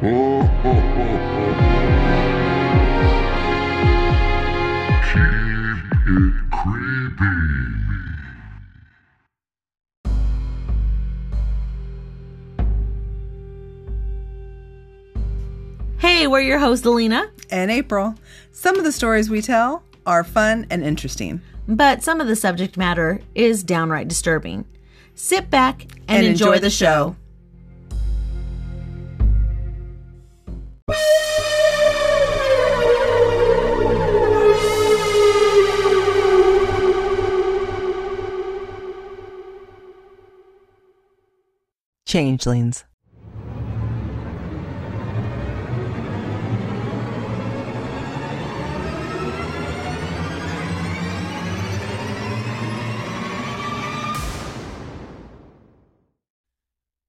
Hey, we're your hosts, Alina. and April. Some of the stories we tell are fun and interesting. But some of the subject matter is downright disturbing. Sit back and, enjoy, the show. Changelings.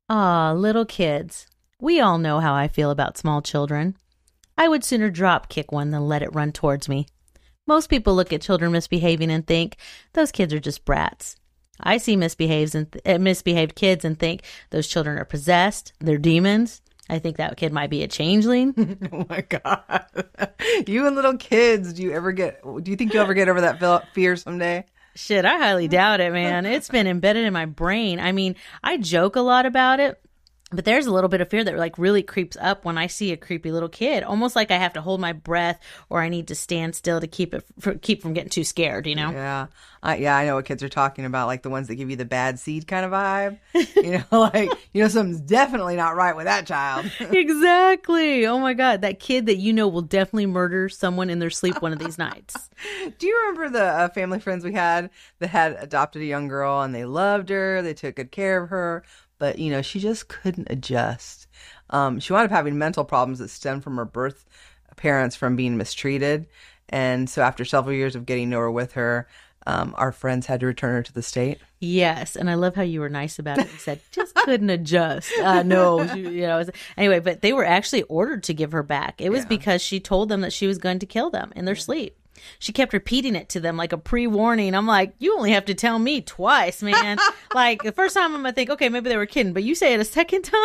Ah, little kids. We all know how I feel about small children. I would sooner drop kick one than let it run towards me. Most people look at children misbehaving and think those kids are just brats. I see misbehaves and uh, misbehaved kids and think those children are possessed, they're demons. I think that kid might be a changeling. Oh my god! you and little kids. Do you ever get? Do you think you'll ever get over that fe- fear someday? Shit, I highly doubt it, man. It's been embedded in my brain. I mean, I joke a lot about it, but there's a little bit of fear that like really creeps up when I see a creepy little kid. Almost like I have to hold my breath or I need to stand still to keep it for, keep from getting too scared, you know? Yeah, I, yeah, I know what kids are talking about, like the ones that give you the bad seed kind of vibe. You know, like you know something's definitely not right with that child. exactly. Oh my god, that kid that you know will definitely murder someone in their sleep one of these nights. Do you remember the uh, family friends we had that had adopted a young girl and they loved her, they took good care of her, but you know she just couldn't adjust. Um, she wound up having mental problems that stemmed from her birth parents from being mistreated, and so after several years of getting nowhere with her, um, our friends had to return her to the state. Yes, and I love how you were nice about it. You said just couldn't adjust. Uh, no, she- you know. Anyway, but they were actually ordered to give her back. It was Yeah. because she told them that she was going to kill them in their sleep. She kept repeating it to them like a pre-warning. I'm like, you only have to tell me twice, man. like the first time, I'm gonna think, okay, maybe they were kidding, but you say it a second time.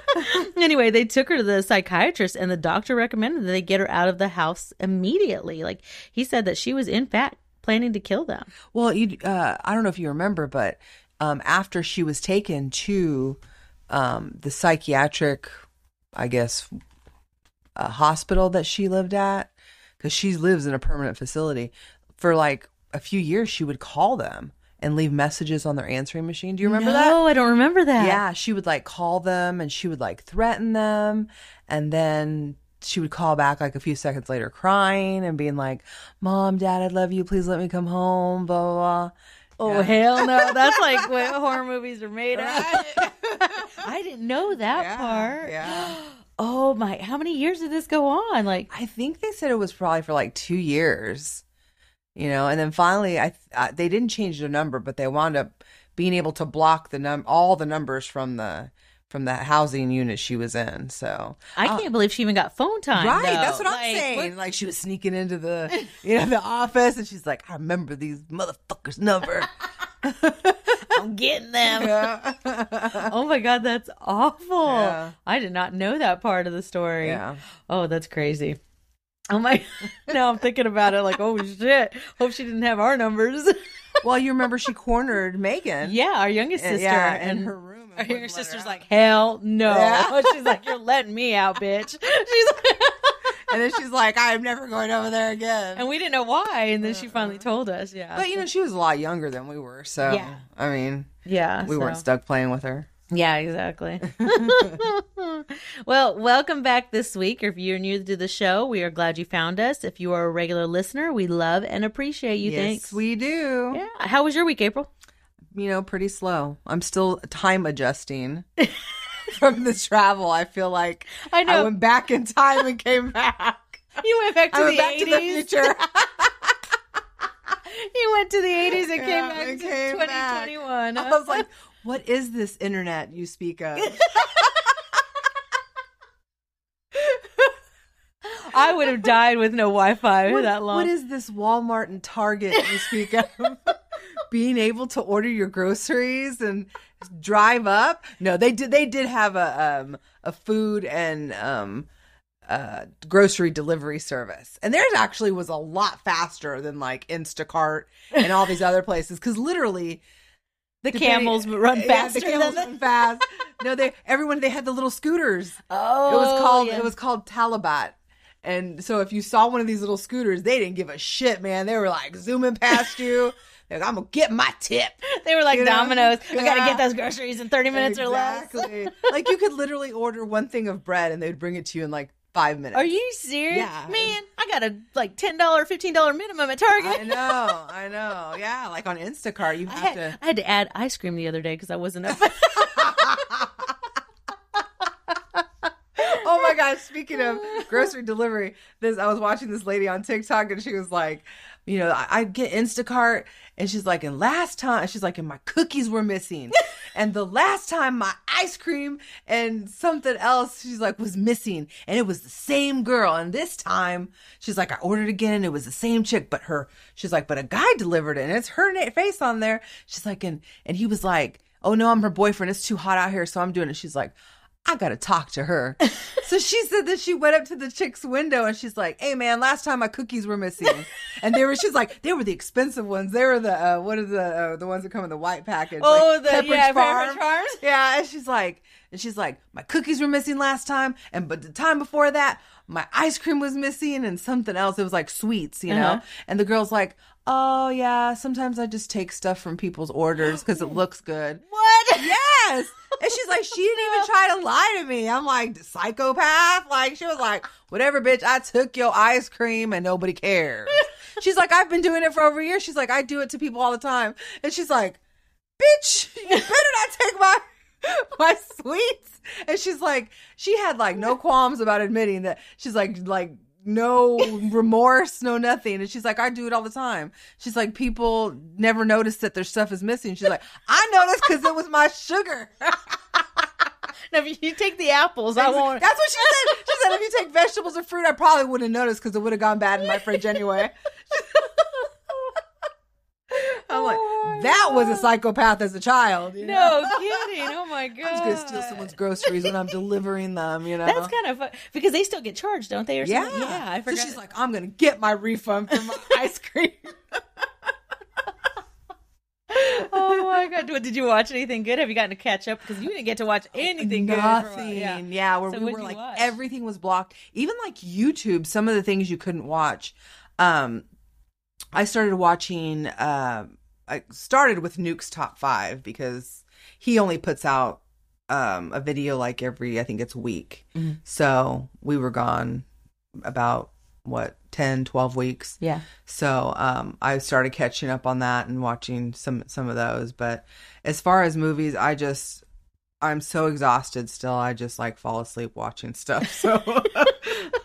anyway, they took her to the psychiatrist, and the doctor recommended that they get her out of the house immediately. Like he said that she was in fact planning to kill them. Well, you, uh, I don't know if you remember, but um, after she was taken to um, the psychiatric, I guess, uh, hospital that she lived at, because she lives in a permanent facility, for like a few years, she would call them and leave messages on their answering machine. Do you remember that? No, I don't remember that. Yeah, she would like call them and she would like threaten them. And then she would call back like a few seconds later crying and being like, Mom, Dad, I love you. Please let me come home. Blah, blah, blah. Oh hell no! That's like what horror movies are made of. I didn't know that part. Yeah. Oh my! How many years did this go on? Like, I think they said it was probably for like two years, you know, and then finally, I uh, they didn't change the number, but they wound up being able to block the num all the numbers from the from the housing unit she was in. So I can't believe she even got phone time. Right, though. that's what I'm saying. what- Like she was sneaking into the you know the office, and she's like, "I remember these motherfuckers' number." I'm getting them. oh my god, that's awful. Yeah. I did not know that part of the story. Yeah. Oh, that's crazy. Oh my! now I'm thinking about it. Like, oh shit! Hope she didn't have our numbers. well, you remember she cornered Megan. yeah, our youngest And- sister. yeah, and in her room. and Our younger her sister's like, hell no. Yeah. She's like, you're letting me out, bitch. She's like, and then she's like, "I'm never going over there again." and we didn't know why. And then she uh-huh. finally told us. Yeah. but you know, she was a lot younger than we were, so Yeah. I mean, yeah. we weren't stuck playing with her. Yeah, exactly. well, welcome back this week. If you're new to the show, we are glad you found us. If you are a regular listener, we love and appreciate you. yes, Thanks. we do. yeah. How was your week, April? You know, pretty slow. I'm still time adjusting from the travel. I feel like I know. I went back in time and came back. You went back to I the back to the 80s. future. you went to the 80s and came back to came back. 2021. I was like, what is this internet you speak of? I would have died with no Wi-Fi that long. What is this Walmart and Target you speak of? being able to order your groceries and drive up. No, they did. They did have a um a food and um uh grocery delivery service, and theirs actually was a lot faster than like Instacart and all these other places because literally. The camels run Yeah, the camels than run fast. No, they everyone they had the little scooters. Oh, It was called yeah. it was called Talabat. And so if you saw one of these little scooters, they didn't give a shit, man. They were like zooming past you. Like, I'm gonna get my tip. They were like You know? Domino's. I gotta get those groceries in thirty minutes or less. Like you could literally order one thing of bread and they'd bring it to you in like five minutes. Are you serious? Yeah. Man, I got a like ten dollar, fifteen dollar minimum at Target. I know, I know. Yeah, like on Instacart, you I have had, to. I had to add ice cream the other day because I wasn't up. oh my gosh! Speaking of grocery delivery, this I was watching this lady on TikTok and she was like, you know, I, I get Instacart and she's like, and last time she's like, and my cookies were missing, and the last time my ice cream and something else she's like was missing, and it was the same girl, and this time she's like, I ordered again, and it was the same chick, but her, she's like, but a guy delivered it, and it's her na- face on there. She's like, and and he was like, oh no, I'm her boyfriend. It's too hot out here, so I'm doing it. She's like. I gotta talk to her. so she said that she went up to the chick's window and she's like, "Hey man, last time my cookies were missing, and they were." She's like, "They were the expensive ones. They were the uh, what are the uh, the ones that come in the white package? Oh, like the- Pepperidge yeah, Pepperidge Farm. Farms. Yeah." And she's like, and she's like, "My cookies were missing last time, and but the time before that, my ice cream was missing, and something else. It was like sweets, you know." Uh-huh. And the girl's like, "Oh yeah, sometimes I just take stuff from people's orders because it looks good." what? Yes. And she's like, she didn't even try to lie to me. I'm like, psychopath. Like, she was like, whatever, bitch. I took your ice cream and nobody cares. She's like, I've been doing it for over a year. She's like, I do it to people all the time. And she's like, bitch, you better not take my my sweets. And she's like, she had like no qualms about admitting that she's like, like, no remorse, no nothing. And she's like, I do it all the time. She's like, people never notice that their stuff is missing. She's like, I noticed because it was my sugar. Now, if you take the apples, I won't. That's what she said. She said, if you take vegetables or fruit, I probably wouldn't have noticed because it would have gone bad in my fridge anyway. I'm like, Oh that was a psychopath as a child. You know? No kidding. Oh my god. I'm just gonna steal someone's groceries when I'm delivering them. You know. That's kind of fun because they still get charged, don't they? Or yeah. something? yeah. I forgot. So she's like, I'm gonna get my refund for my ice cream. oh my god. Did you watch anything good? Have you gotten to catch up? Because you didn't get to watch anything good. for a while. Nothing. Yeah. Yeah. where So we were like watch? everything was blocked. Even like YouTube, some of the things you couldn't watch. Um, I started watching. Uh, I started with Nuke's top five because he only puts out um a video like every I think it's week. Mhm. So we were gone about what 10 12 weeks Yeah. so um, I started catching up on that and watching some some of those. But as far as movies, I just I'm so exhausted still. I just like fall asleep watching stuff. So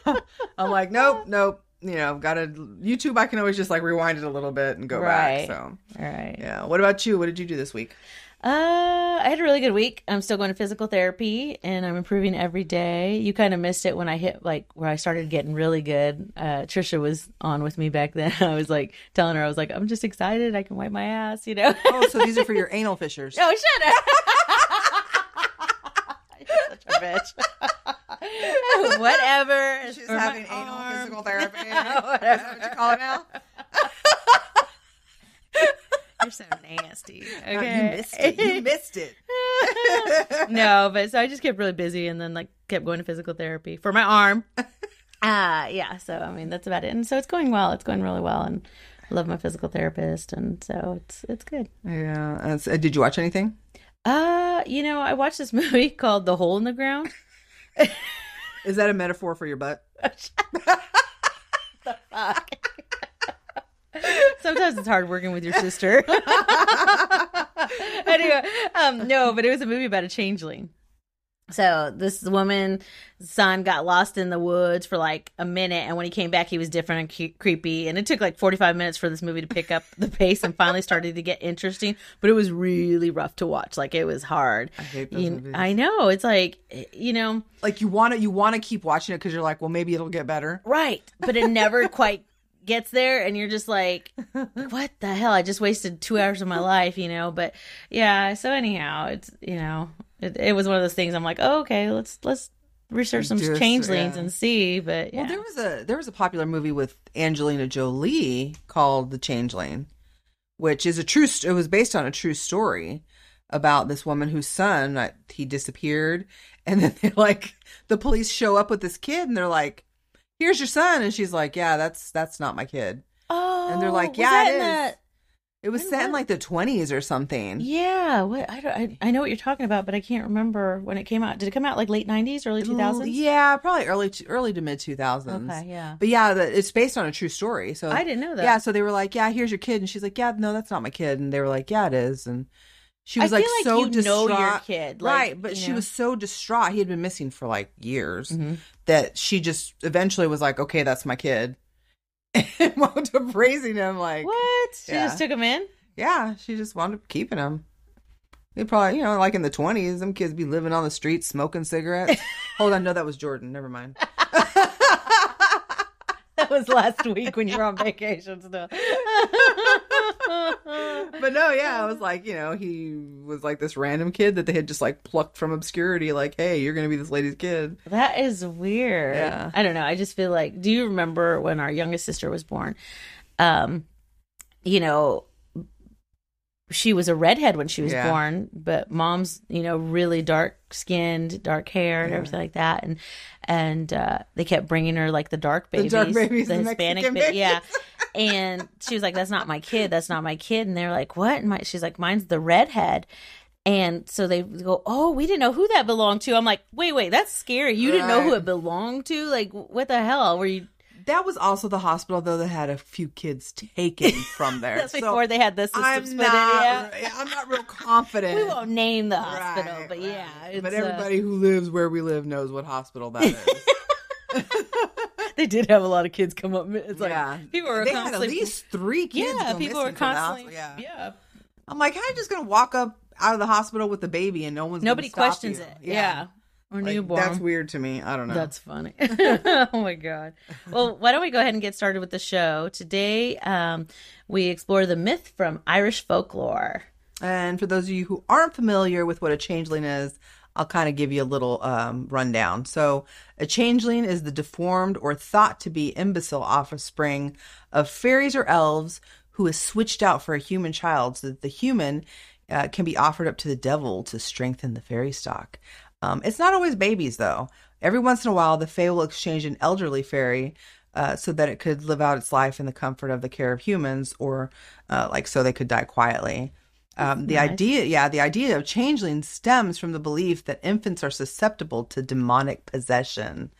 I'm like, nope, nope. You know, I've got a YouTube. I can always just like rewind it a little bit and go Right. back. So All right. yeah. What about you? What did you do this week? Uh, I had a really good week. I'm still going to physical therapy and I'm improving every day. You kind of missed it when I hit like where I started getting really good. Uh, Trisha was on with me back then. I was like telling her, I was like, I'm just excited. I can wipe my ass, you know? Oh, so these are for your anal fissures. Oh, shut up. You're such a bitch. Whatever. She's for my having anal arm. physical therapy. Is Whatever. what you call it now? You're so nasty. No, Okay. You missed it. You missed it. no, but so I just kept really busy and then like kept going to physical therapy for my arm. Uh yeah, so I mean that's about it. And so it's going well. It's going really well and I love my physical therapist and so it's it's good. Yeah. and so- did you watch anything? Uh, you know, I watched this movie called The Hole in the Ground. Is that a metaphor for your butt? Fuck. Sometimes it's hard working with your sister. anyway, um, no, but it was a movie about a changeling. So this woman's son got lost in the woods for like a minute, and when he came back, he was different and cre- creepy. And it took like forty five minutes for this movie to pick up the pace and finally started to get interesting. But it was really rough to watch. Like it was hard. I hate those You- movies. I know. It's like you know, like you want to you want to keep watching it because you're like, well, maybe it'll get better. right? But it never quite gets there and you're just like, what the hell? I just wasted two hours of my life, you know? But yeah, so anyhow, it's, you know, it, it was one of those things I'm like, oh, okay, let's, let's research some Do a- changelings yeah. and see. But yeah. Well, there was a there was a popular movie with Angelina Jolie called The Changeling, which is a true. It was based on a true story about this woman whose son uh, he disappeared, and then they like the police show up with this kid, and they're like, "Here's your son," and she's like, "Yeah, that's that's not my kid." oh, and they're like, was "Yeah, that it in is." the- It was set in like the twenties or something. Yeah, what I, don't, I I know what you're talking about, but I can't remember when it came out. Did it come out like late '90s, early 2000s? Yeah, probably early to, early to mid two thousands. Okay, yeah. But yeah, the, it's based on a true story. So I didn't know that. Yeah, so they were like, "Yeah, here's your kid," and she's like, "Yeah, no, that's not my kid," and they were like, "Yeah, it is," and she was I like feel like so you distraught, know your kid, like, right? But she know. was so distraught; he had been missing for like years Mhm. that she just eventually was like, "Okay, that's my kid," and wound up raising him like, What? She Yeah. just took him in? yeah, she just wound up keeping him. They probably, you know, like in the twenties, them kids be living on the streets smoking cigarettes. Hold on, no, that was Jordan. Never mind. That was last week when you were on vacation still. but no, yeah, I was like, you know, he was like this random kid that they had just like plucked from obscurity, like, hey, you're gonna be this lady's kid. That is weird. Yeah. I don't know. I just feel like do you remember when our youngest sister was born? Um you know, she was a redhead when she was Yeah. born, but mom's, you know, really dark skinned, dark hair and Yeah. everything like that and and uh they kept bringing her like the dark The babies, dark babies, the Hispanic Mexican ba- babies. yeah. And she was like that's not my kid, that's not my kid and they're like what? And my, she's like mine's the redhead. And so they go, "Oh, we didn't know who that belonged to." I'm like, "Wait, wait, that's scary. You didn't know who it belonged to? Like, what the hell? Were you?" That was also the hospital though that had a few kids taken from there. That's So before they had the systems I'm in. not, Yeah. I'm not real confident. We won't name the hospital, Right, but right. yeah, it's, but uh, everybody who lives where we live knows what hospital that is. they did have a lot of kids come up. It's like yeah, people were they had at least three kids. yeah, people were constantly, hospital. yeah. I'm like, how are you just gonna walk up out of the hospital with the baby and no one's gonna Nobody questions you? it. Yeah, or Like, newborn. That's weird to me. I don't know. That's funny. oh my god. Well, why don't we go ahead and get started with the show? Today, um, we explore the myth from Irish folklore. And for those of you who aren't familiar with what a changeling is, I'll kind of give you a little um, rundown. So, a changeling is the deformed or thought to be imbecile offspring of fairies or elves who is switched out for a human child so that the human uh, can be offered up to the devil to strengthen the fairy stock. Um, it's not always babies, though. Every once in a while, the fae will exchange an elderly fairy uh, so that it could live out its life in the comfort of the care of humans, or uh, like so they could die quietly. Um, the nice. idea, yeah, the idea of changeling stems from the belief that infants are susceptible to demonic possession.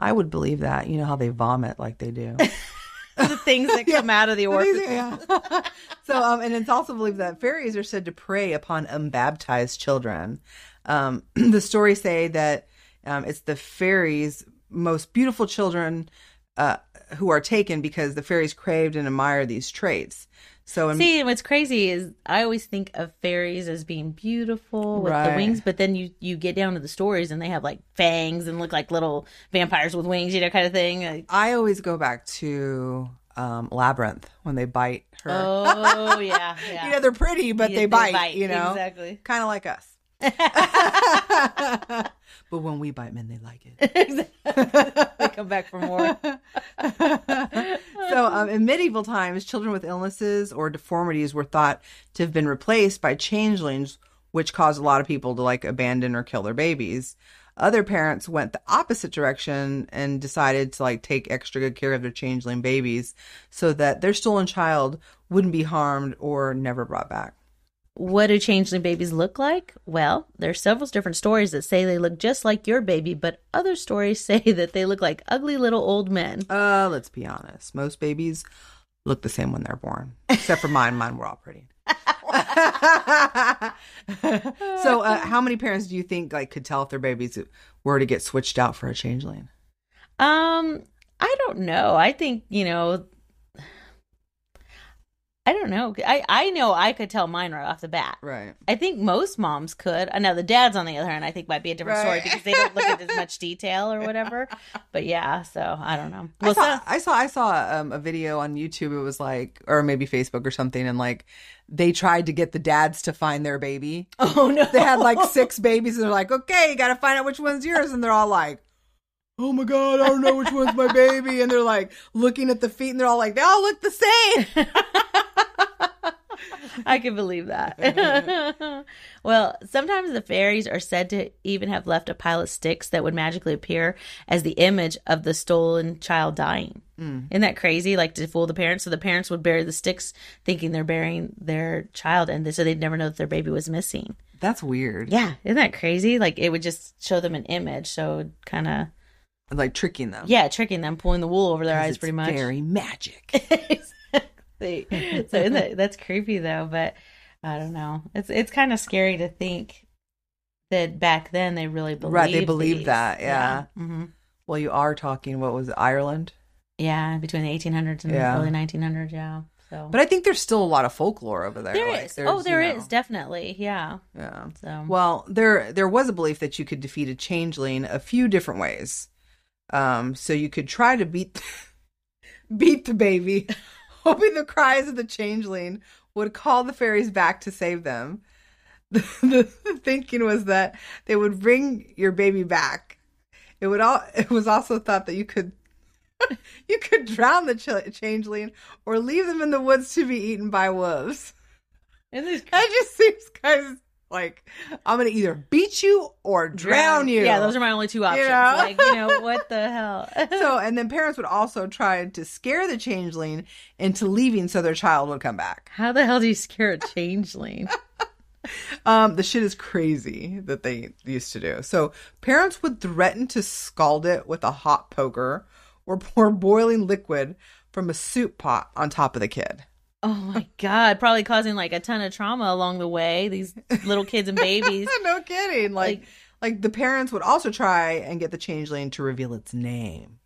I would believe that. You know how they vomit like they do. The things that come out of the orphan. Yeah. so, um, and it's also believed that fairies are said to prey upon unbaptized children. Um, the stories say that um, it's the fairies' most beautiful children uh, who are taken because the fairies craved and admire these traits. So, in, See, what's crazy is I always think of fairies as being beautiful with the wings, but then you you get down to the stories and they have like fangs and look like little vampires with wings, you know, kind of thing. Like, I always go back to um, Labyrinth when they bite her. oh yeah, yeah. You know, they're pretty, but Yeah, they, bite, you know? exactly. Kind of like us. but when we bite men, they like it. exactly. they come back for more. so, um, in medieval times, children with illnesses or deformities were thought to have been replaced by changelings, which caused a lot of people to like abandon or kill their babies. Other parents went the opposite direction and decided to like take extra good care of their changeling babies so that their stolen child wouldn't be harmed or never brought back. What do changeling babies look like? Well, there's several different stories that say they look just like your baby, but other stories say that they look like ugly little old men. Uh, let's be honest. Most babies look the same when they're born, except for mine. Mine were all pretty. so, uh, how many parents do you think like could tell if their babies were to get switched out for a changeling? Um, I don't know. I think, you know, I don't know. I I know I could tell mine right off the bat. Right. I think most moms could. I know the dads, on the other hand, I think might be a different story because they don't look at as much detail or whatever. But yeah, so I don't know. I Well, saw, so- I saw I saw um, a video on YouTube. It was like, or maybe Facebook or something, and like they tried to get the dads to find their baby. oh no, They had like six babies, and they're like, "Okay, you got to find out which one's yours," and they're all like. Oh my god, I don't know which one's my baby. And they're like looking at the feet and they're all like, they all look the same. I can believe that. well, sometimes the fairies are said to even have left a pile of sticks that would magically appear as the image of the stolen child dying. Mm. Isn't that crazy? Like to fool the parents. So the parents would bury the sticks thinking they're burying their child and so they'd never know that their baby was missing. That's weird. Yeah. Isn't that crazy? Like it would just show them an image. So kind of, Like tricking them. yeah, tricking them, pulling the wool over their eyes pretty much. Very magic. exactly. So isn't that, that's creepy though, but I don't know. It's it's kind of scary to think that back then they really believed that. Right, they believed these. that, yeah. hmm well, you are talking, what was it, Ireland? Yeah, between the 1800s and Yeah. the early 1900s. Yeah. So But I think there's still a lot of folklore over there. there like, is. Oh, there you is definitely. Yeah. Yeah. So Well, there there was a belief that you could defeat a changeling a few different ways. Um, so you could try to beat beat the baby, hoping the cries of the changeling would call the fairies back to save them. The, the thinking was that they would bring your baby back. It would all. It was also thought that you could you could drown the ch- changeling or leave them in the woods to be eaten by wolves. Isn't this That just seems kind of like I'm gonna either beat you or drown you. Yeah, those are my only two options. know? Like, you know, what the hell? so, and then parents would also try to scare the changeling into leaving so their child would come back. How the hell do you scare a changeling? Um, the shit is crazy that they used to do. So, parents would threaten to scald it with a hot poker or pour boiling liquid from a soup pot on top of the kid. Oh my god, probably causing like a ton of trauma along the way. These little kids and babies. no kidding. Like, Like- like, the parents would also try and get the changeling to reveal its name.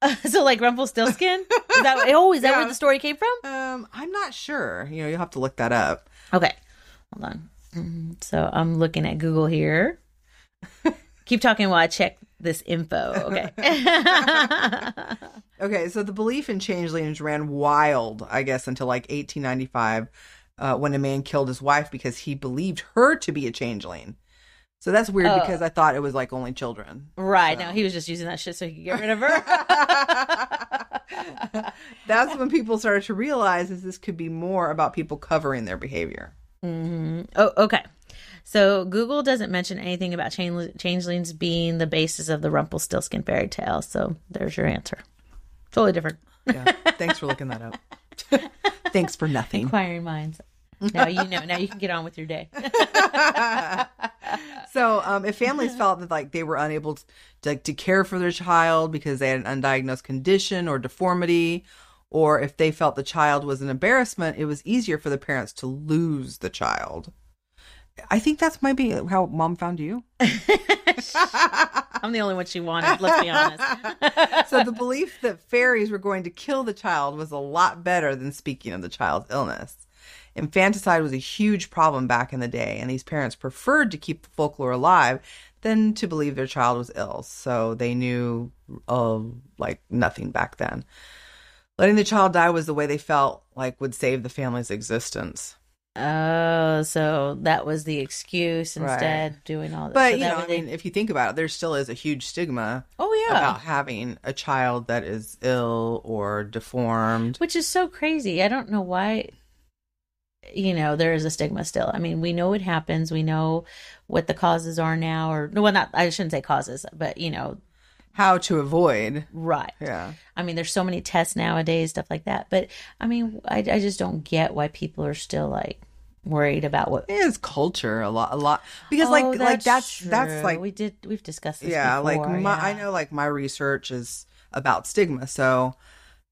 so like Rumpelstiltskin? Is that oh, is that Yeah. where the story came from? Um, I'm not sure. You know, you'll have to look that up. Okay. Hold on. Mhm. So I'm looking at Google here. Keep talking while I check this info. Okay. Okay, so the belief in changelings ran wild, I guess, until like 1895, uh, when a man killed his wife because he believed her to be a changeling. So that's weird Oh. because I thought it was like only children. right. So- No, he was just using that shit so he could get rid of her. that's when people started to realize that this could be more about people covering their behavior. hmm Oh, okay. So Google doesn't mention anything about changelings being the basis of the Rumpelstiltskin fairy tale. So there's your answer. Totally different. Yeah. Thanks for looking that up. Thanks for nothing. Inquiring minds. Now you know. Now you can get on with your day. so um, if families felt that like they were unable to, like to care for their child because they had an undiagnosed condition or deformity or if they felt the child was an embarrassment it was easier for the parents to lose the child i think that's might be how mom found you I'm the only one she wanted. Let's be honest. so the belief that fairies were going to kill the child was a lot better than speaking of the child's illness infanticide was a huge problem back in the day and these parents preferred to keep the folklore alive than to believe their child was ill so they knew uh, like nothing back then letting the child die was the way they felt like would save the family's existence Oh, so that was the excuse Right. instead doing all this. but So you know i mean if you think about it there still is a huge stigma oh yeah, about having a child that is ill or deformed which is so crazy. I don't know why. You know, there is a stigma still. I mean, we know it happens. We know what the causes are now, or no, well, not. I shouldn't say causes, but you know, how to avoid right. yeah I mean, there's so many tests nowadays, stuff like that. But I mean, I, I just don't get why people are still like worried about what. Is culture a lot, a lot because like Oh, like that's true. that's like we did. We've discussed this. yeah like my yeah. I know like my research is about stigma, so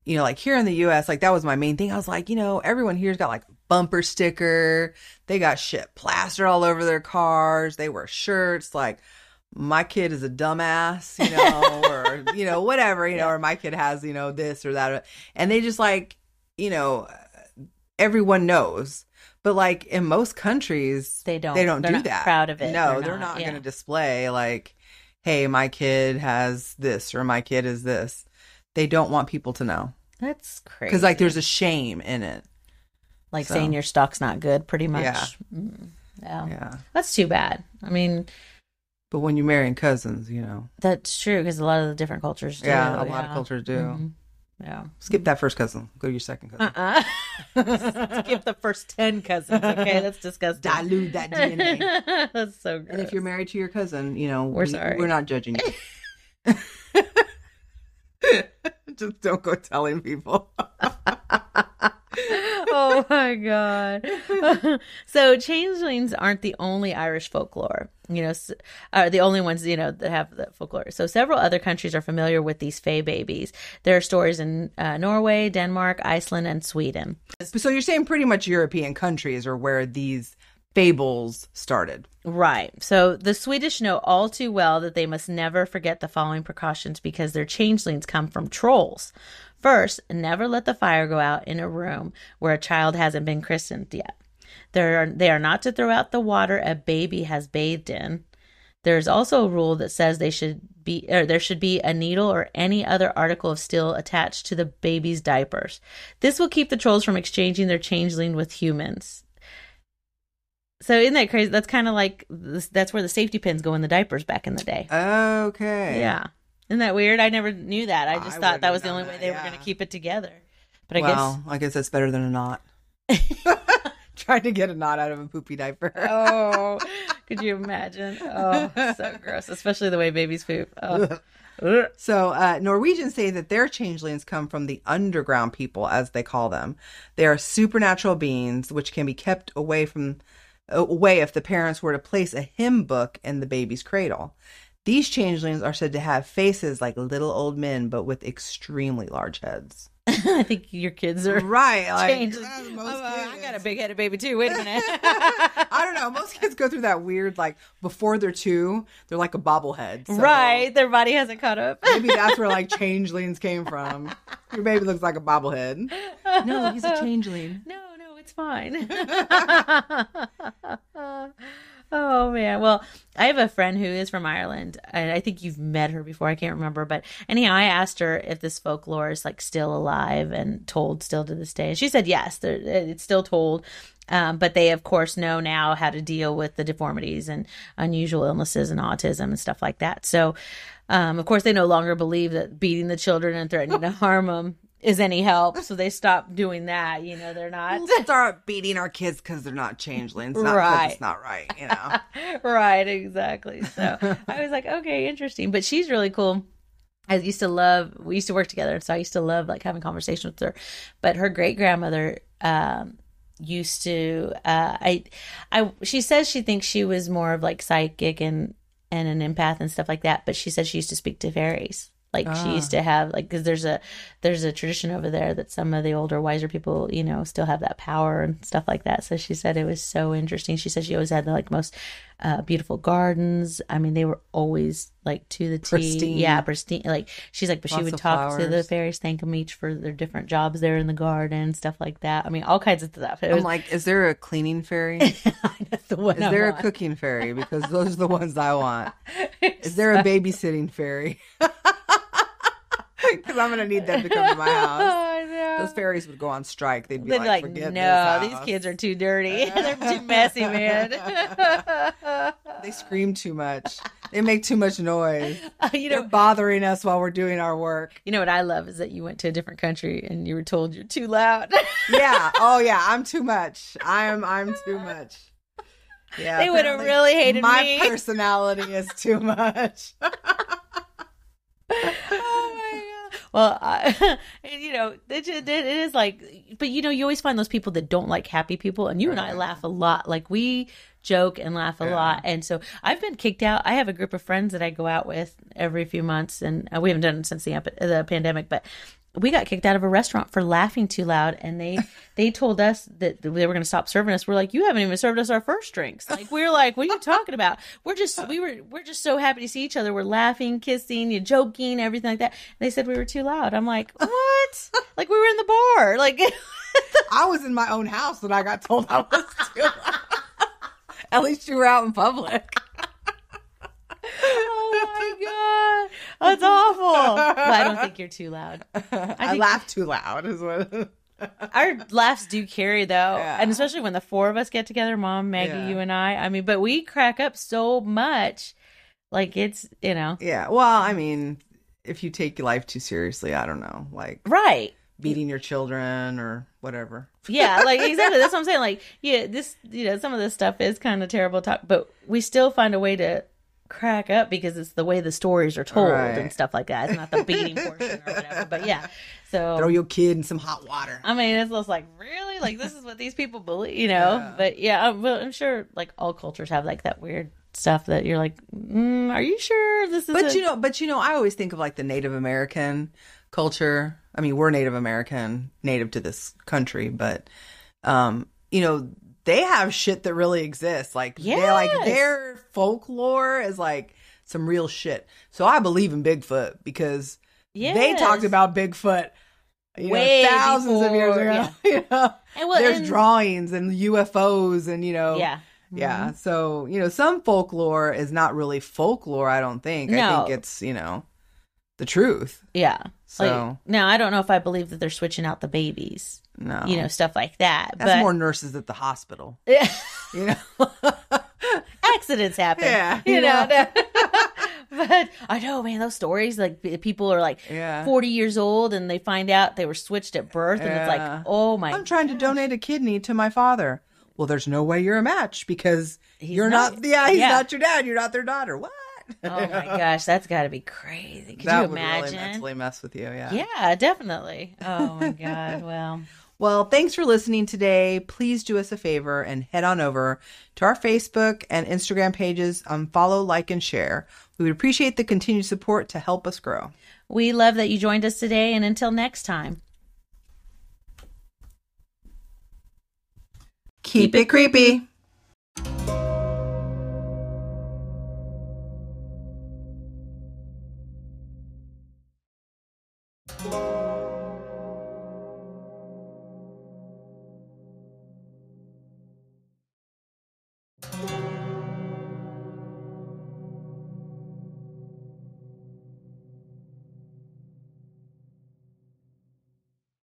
you know like here in the U.S. like that was my main thing. I was like you know everyone here's got like bumper sticker, they got shit plastered all over their cars, they wear shirts like. My kid is a dumbass, you know, or you know, whatever, you know, or my kid has, you know, this or that, and they just like, you know, everyone knows. But like in most countries, They don't- They don't they're do not that. proud of it. No, They're they're not, not, yeah. going to display like, "Hey, my kid has this" or "My kid is this." They don't want people to know That's crazy. because like there's a shame in it. like so- saying your stock's not good, pretty much. Yeah. Mm, yeah. Yeah. That's too bad. I mean, But when you're marrying cousins, you know, that's true because a lot of the different cultures do. yeah, a lot of cultures do. Mhm. Yeah. Skip that first cousin. Go to your second cousin. Uh-uh. Skip the first 10 cousins. Okay. That's disgusting. Dilute that DNA. that's so gross. And if you're married to your cousin, you know, We're we- sorry. We're not judging you. Just don't go telling people. oh my god. so changelings aren't the only Irish folklore. You know, are the only ones you know that have the folklore. So several other countries are familiar with these fae babies. There are stories in uh, Norway, Denmark, Iceland, and Sweden. so you're saying pretty much European countries are where these fables started. Right. So the Swedish know all too well that they must never forget the following precautions because their changelings come from trolls. First, never let the fire go out in a room where a child hasn't been christened yet. There are, they are not to throw out the water a baby has bathed in. There's also a rule that says they should be or there should be a needle or any other article of steel attached to the baby's diapers. This will keep the trolls from exchanging their changeling with humans. So isn't that crazy? That's kind of like that's where the safety pins go in the diapers back in the day. Okay. Yeah, isn't that weird? I never knew that. I just I thought that was the only known way that, they were going to keep it together. But I well, I guess that's better than a knot. Trying to get a knot out of a poopy diaper. Oh, could you imagine? Oh, so gross, especially the way babies poop. Oh. So, uh, Norwegians say that their changelings come from the underground people, as they call them. They are supernatural beings which can be kept away from away if the parents were to place a hymn book in the baby's cradle. These changelings are said to have faces like little old men, but with extremely large heads. I think your kids are Right, like changed. uh, Oh, most I got a big headed baby too. Wait a minute. I don't know. Most kids go through that weird, like before they're two, they're like a bobblehead. So right, their body hasn't caught up. Maybe that's where like changelings came from. Your baby looks like a bobblehead. No, he's a changeling. No, no, it's fine. Oh man. Well, I have a friend who is from Ireland, and I think you've met her before. I can't remember, but anyhow, I asked her if this folklore is like still alive and told still to this day, and she said yes, it's still told. Um, but they, of course, know now how to deal with the deformities and unusual illnesses and autism and stuff like that. So, um, of course, they no longer believe that beating the children and threatening to harm them is any help. So they stopped doing that. You know, they're not. We'll start beating our kids because they're not changelings, not Right. it's not right. You know. right, exactly. So I was like, okay, interesting. But she's really cool. I used to love. We used to work together, so I used to love like having conversations with her. But her great grandmother um, used to. Uh, I, I. She says she thinks she was more of like psychic and and an empath and stuff like that. But she said she used to speak to fairies. Like she used to have like because there's a there's a tradition over there that some of the older wiser people you know still have that power and stuff like that. So she said it was so interesting. She said she always had the like most uh, beautiful gardens. I mean, they were always like to the T. Pristine. Yeah, pristine. Like she's like, but she would talk to the fairies, thank them each for their different jobs there in the garden, stuff like that. I mean, all kinds of stuff. It I'm was like, is there a cleaning fairy? that's the one. Is I there a cooking fairy? Because those are the ones I want. Is there a babysitting fairy? Because I'm gonna need them to come to my house. Oh, no. Those fairies would go on strike. They'd be They're like, like, "Forget no, these kids are too dirty. They're too messy, man. They scream too much. They make too much noise. Uh, you They're know, bothering us while we're doing our work. you know what I love is that you went to a different country and you were told you're too loud. Yeah. Oh yeah. I'm too much. I'm I'm too much. Yeah. They would've really hated me. my me. personality is too much. Well, I, you know, it, it is like, but you know, you always find those people that don't like happy people, and you and I laugh a lot. Like we joke and laugh a Yeah. lot, and so I've been kicked out. I have a group of friends that I go out with every few months, and uh, we haven't done it since the the pandemic, but. We got kicked out of a restaurant for laughing too loud, and they they told us that they were going to stop serving us. We're like, you haven't even served us our first drinks. Like we're like, what are you talking about? We're just we were we're just so happy to see each other. We're laughing, kissing, you joking, everything like that. And they said we were too loud. I'm like, what? like we were in the bar. Like I was in my own house when I got told I was too loud. At least you were out in public. oh my god, that's awful. But I don't think you're too loud. I, think- laugh too loud. Is what. Our laughs do carry though, Yeah. and especially when the four of us get together, Mom, Maggie, Yeah. you, and I. I mean, but we crack up so much, like it's you know yeah. Well, I mean, if you take life too seriously, I don't know, like right. beating your children or whatever. Yeah, like exactly. That's what I'm saying. Like, yeah, this, you know, some of this stuff is kind of terrible talk, but we still find a way to crack up because it's the way the stories are told Right. and stuff like that. It's not the beating portion or whatever. But yeah, so Throw your kid in some hot water. I mean, it's just like really, like this is what these people believe, you know. Yeah. But yeah, I'm, I'm sure like all cultures have like that weird stuff that you're like, mm, are you sure this is? But you know, but you know, I always think of like the Native American culture. I mean, we're Native American, native to this country, but um, you know, they have shit that really exists. Like they're like their folklore is like some real shit. So I believe in Bigfoot because they talked about Bigfoot you Way know, thousands of years before, ago. you know? And well, There's and- drawings and UFOs and you know yeah, yeah. Mm-hmm. So, you know, some folklore is not really folklore, I don't think. I No. think it's, you know, the truth. yeah. So, Like, now I don't know if I believe that they're switching out the babies, no. you know, stuff like that. That's but more nurses at the hospital, Yeah. you know? accidents happen. Yeah, you you know. know. but I know, man, those stories like people are like Yeah. 40 years old and they find out they were switched at birth and it's like, "Oh my god. I'm trying to donate a kidney to my father. Well, there's no way you're a match because He's you're not- not, yeah, he's yeah. not your dad. You're not their daughter. What? Oh my gosh, that's got to be crazy. Could that you would imagine? really mentally mess with you. Yeah. yeah, definitely. Oh my god. Well, Well, thanks for listening today. Please do us a favor and head on over to our Facebook and Instagram pages. Um, follow, like, and share. We would appreciate the continued support to help us grow. we love that you joined us today and until next time. Keep, it creepy.